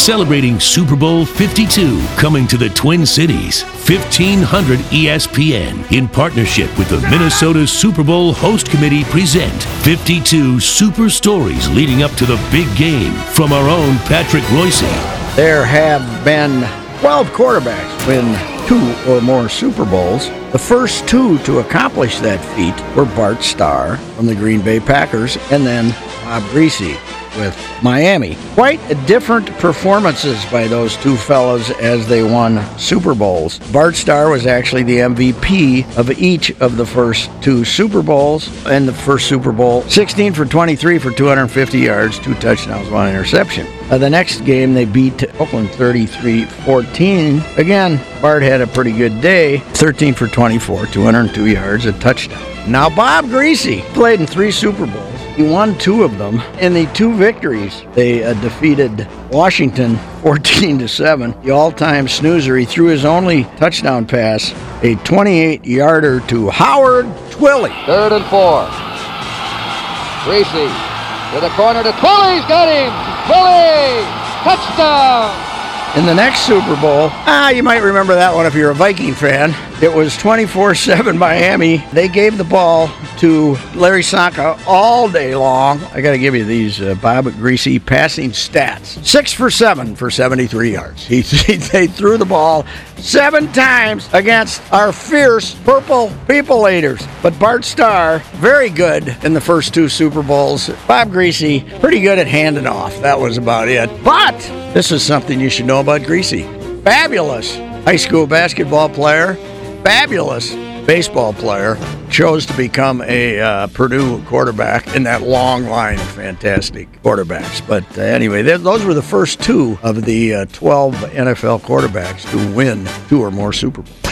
celebrating Super Bowl 52 coming to the Twin Cities. 1500 ESPN in partnership with the Minnesota Super Bowl Host Committee present 52 super stories leading up to the big game from our own Patrick Reusse. There have been 12 quarterbacks win two or more Super Bowls. The first two to accomplish that feat were Bart Starr from the Green Bay Packers and then Bob Griese with Miami. Quite different performances by those two fellows as they won Super Bowls. Bart Starr was actually the MVP of each of the first two Super Bowls. And the first Super Bowl, 16 for 23 for 250 yards, two touchdowns, one interception. Uh, the next game, they beat Oakland 33 14. Again, Bart had a pretty good day 13 for 24, 202 yards, a touchdown. Now, Bob Griese played in three Super Bowls. He won two of them. In the two victories, they uh, defeated Washington 14 to 7. The all-time snoozer. He threw his only touchdown pass, a 28-yarder to Howard Twilley. Third and four. Griese to the corner to Twilley's got him. Twilley, touchdown. In the next Super Bowl, ah, you might remember that one if you're a Viking fan. It was 24 7 Miami. They gave the ball to Larry Csonka all day long. I got to give you these uh, Bob Griese passing stats six for seven for 73 yards. He, he, they threw the ball seven times against our fierce purple people eaters. But Bart Starr, very good in the first two Super Bowls. Bob Griese, pretty good at handing off. That was about it. But this is something you should know about Griese. Fabulous high school basketball player, fabulous baseball player, chose to become a uh, Purdue quarterback in that long line of fantastic quarterbacks. But uh, anyway, those were the first two of the uh, 12 NFL quarterbacks to win two or more Super Bowls.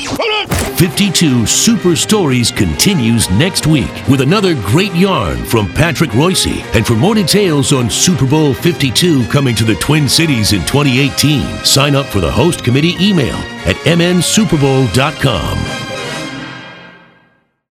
52 Super Stories continues next week with another great yarn from Patrick Reusse. And for more details on Super Bowl 52 coming to the Twin Cities in 2018, sign up for the host committee email at mnsuperbowl.com.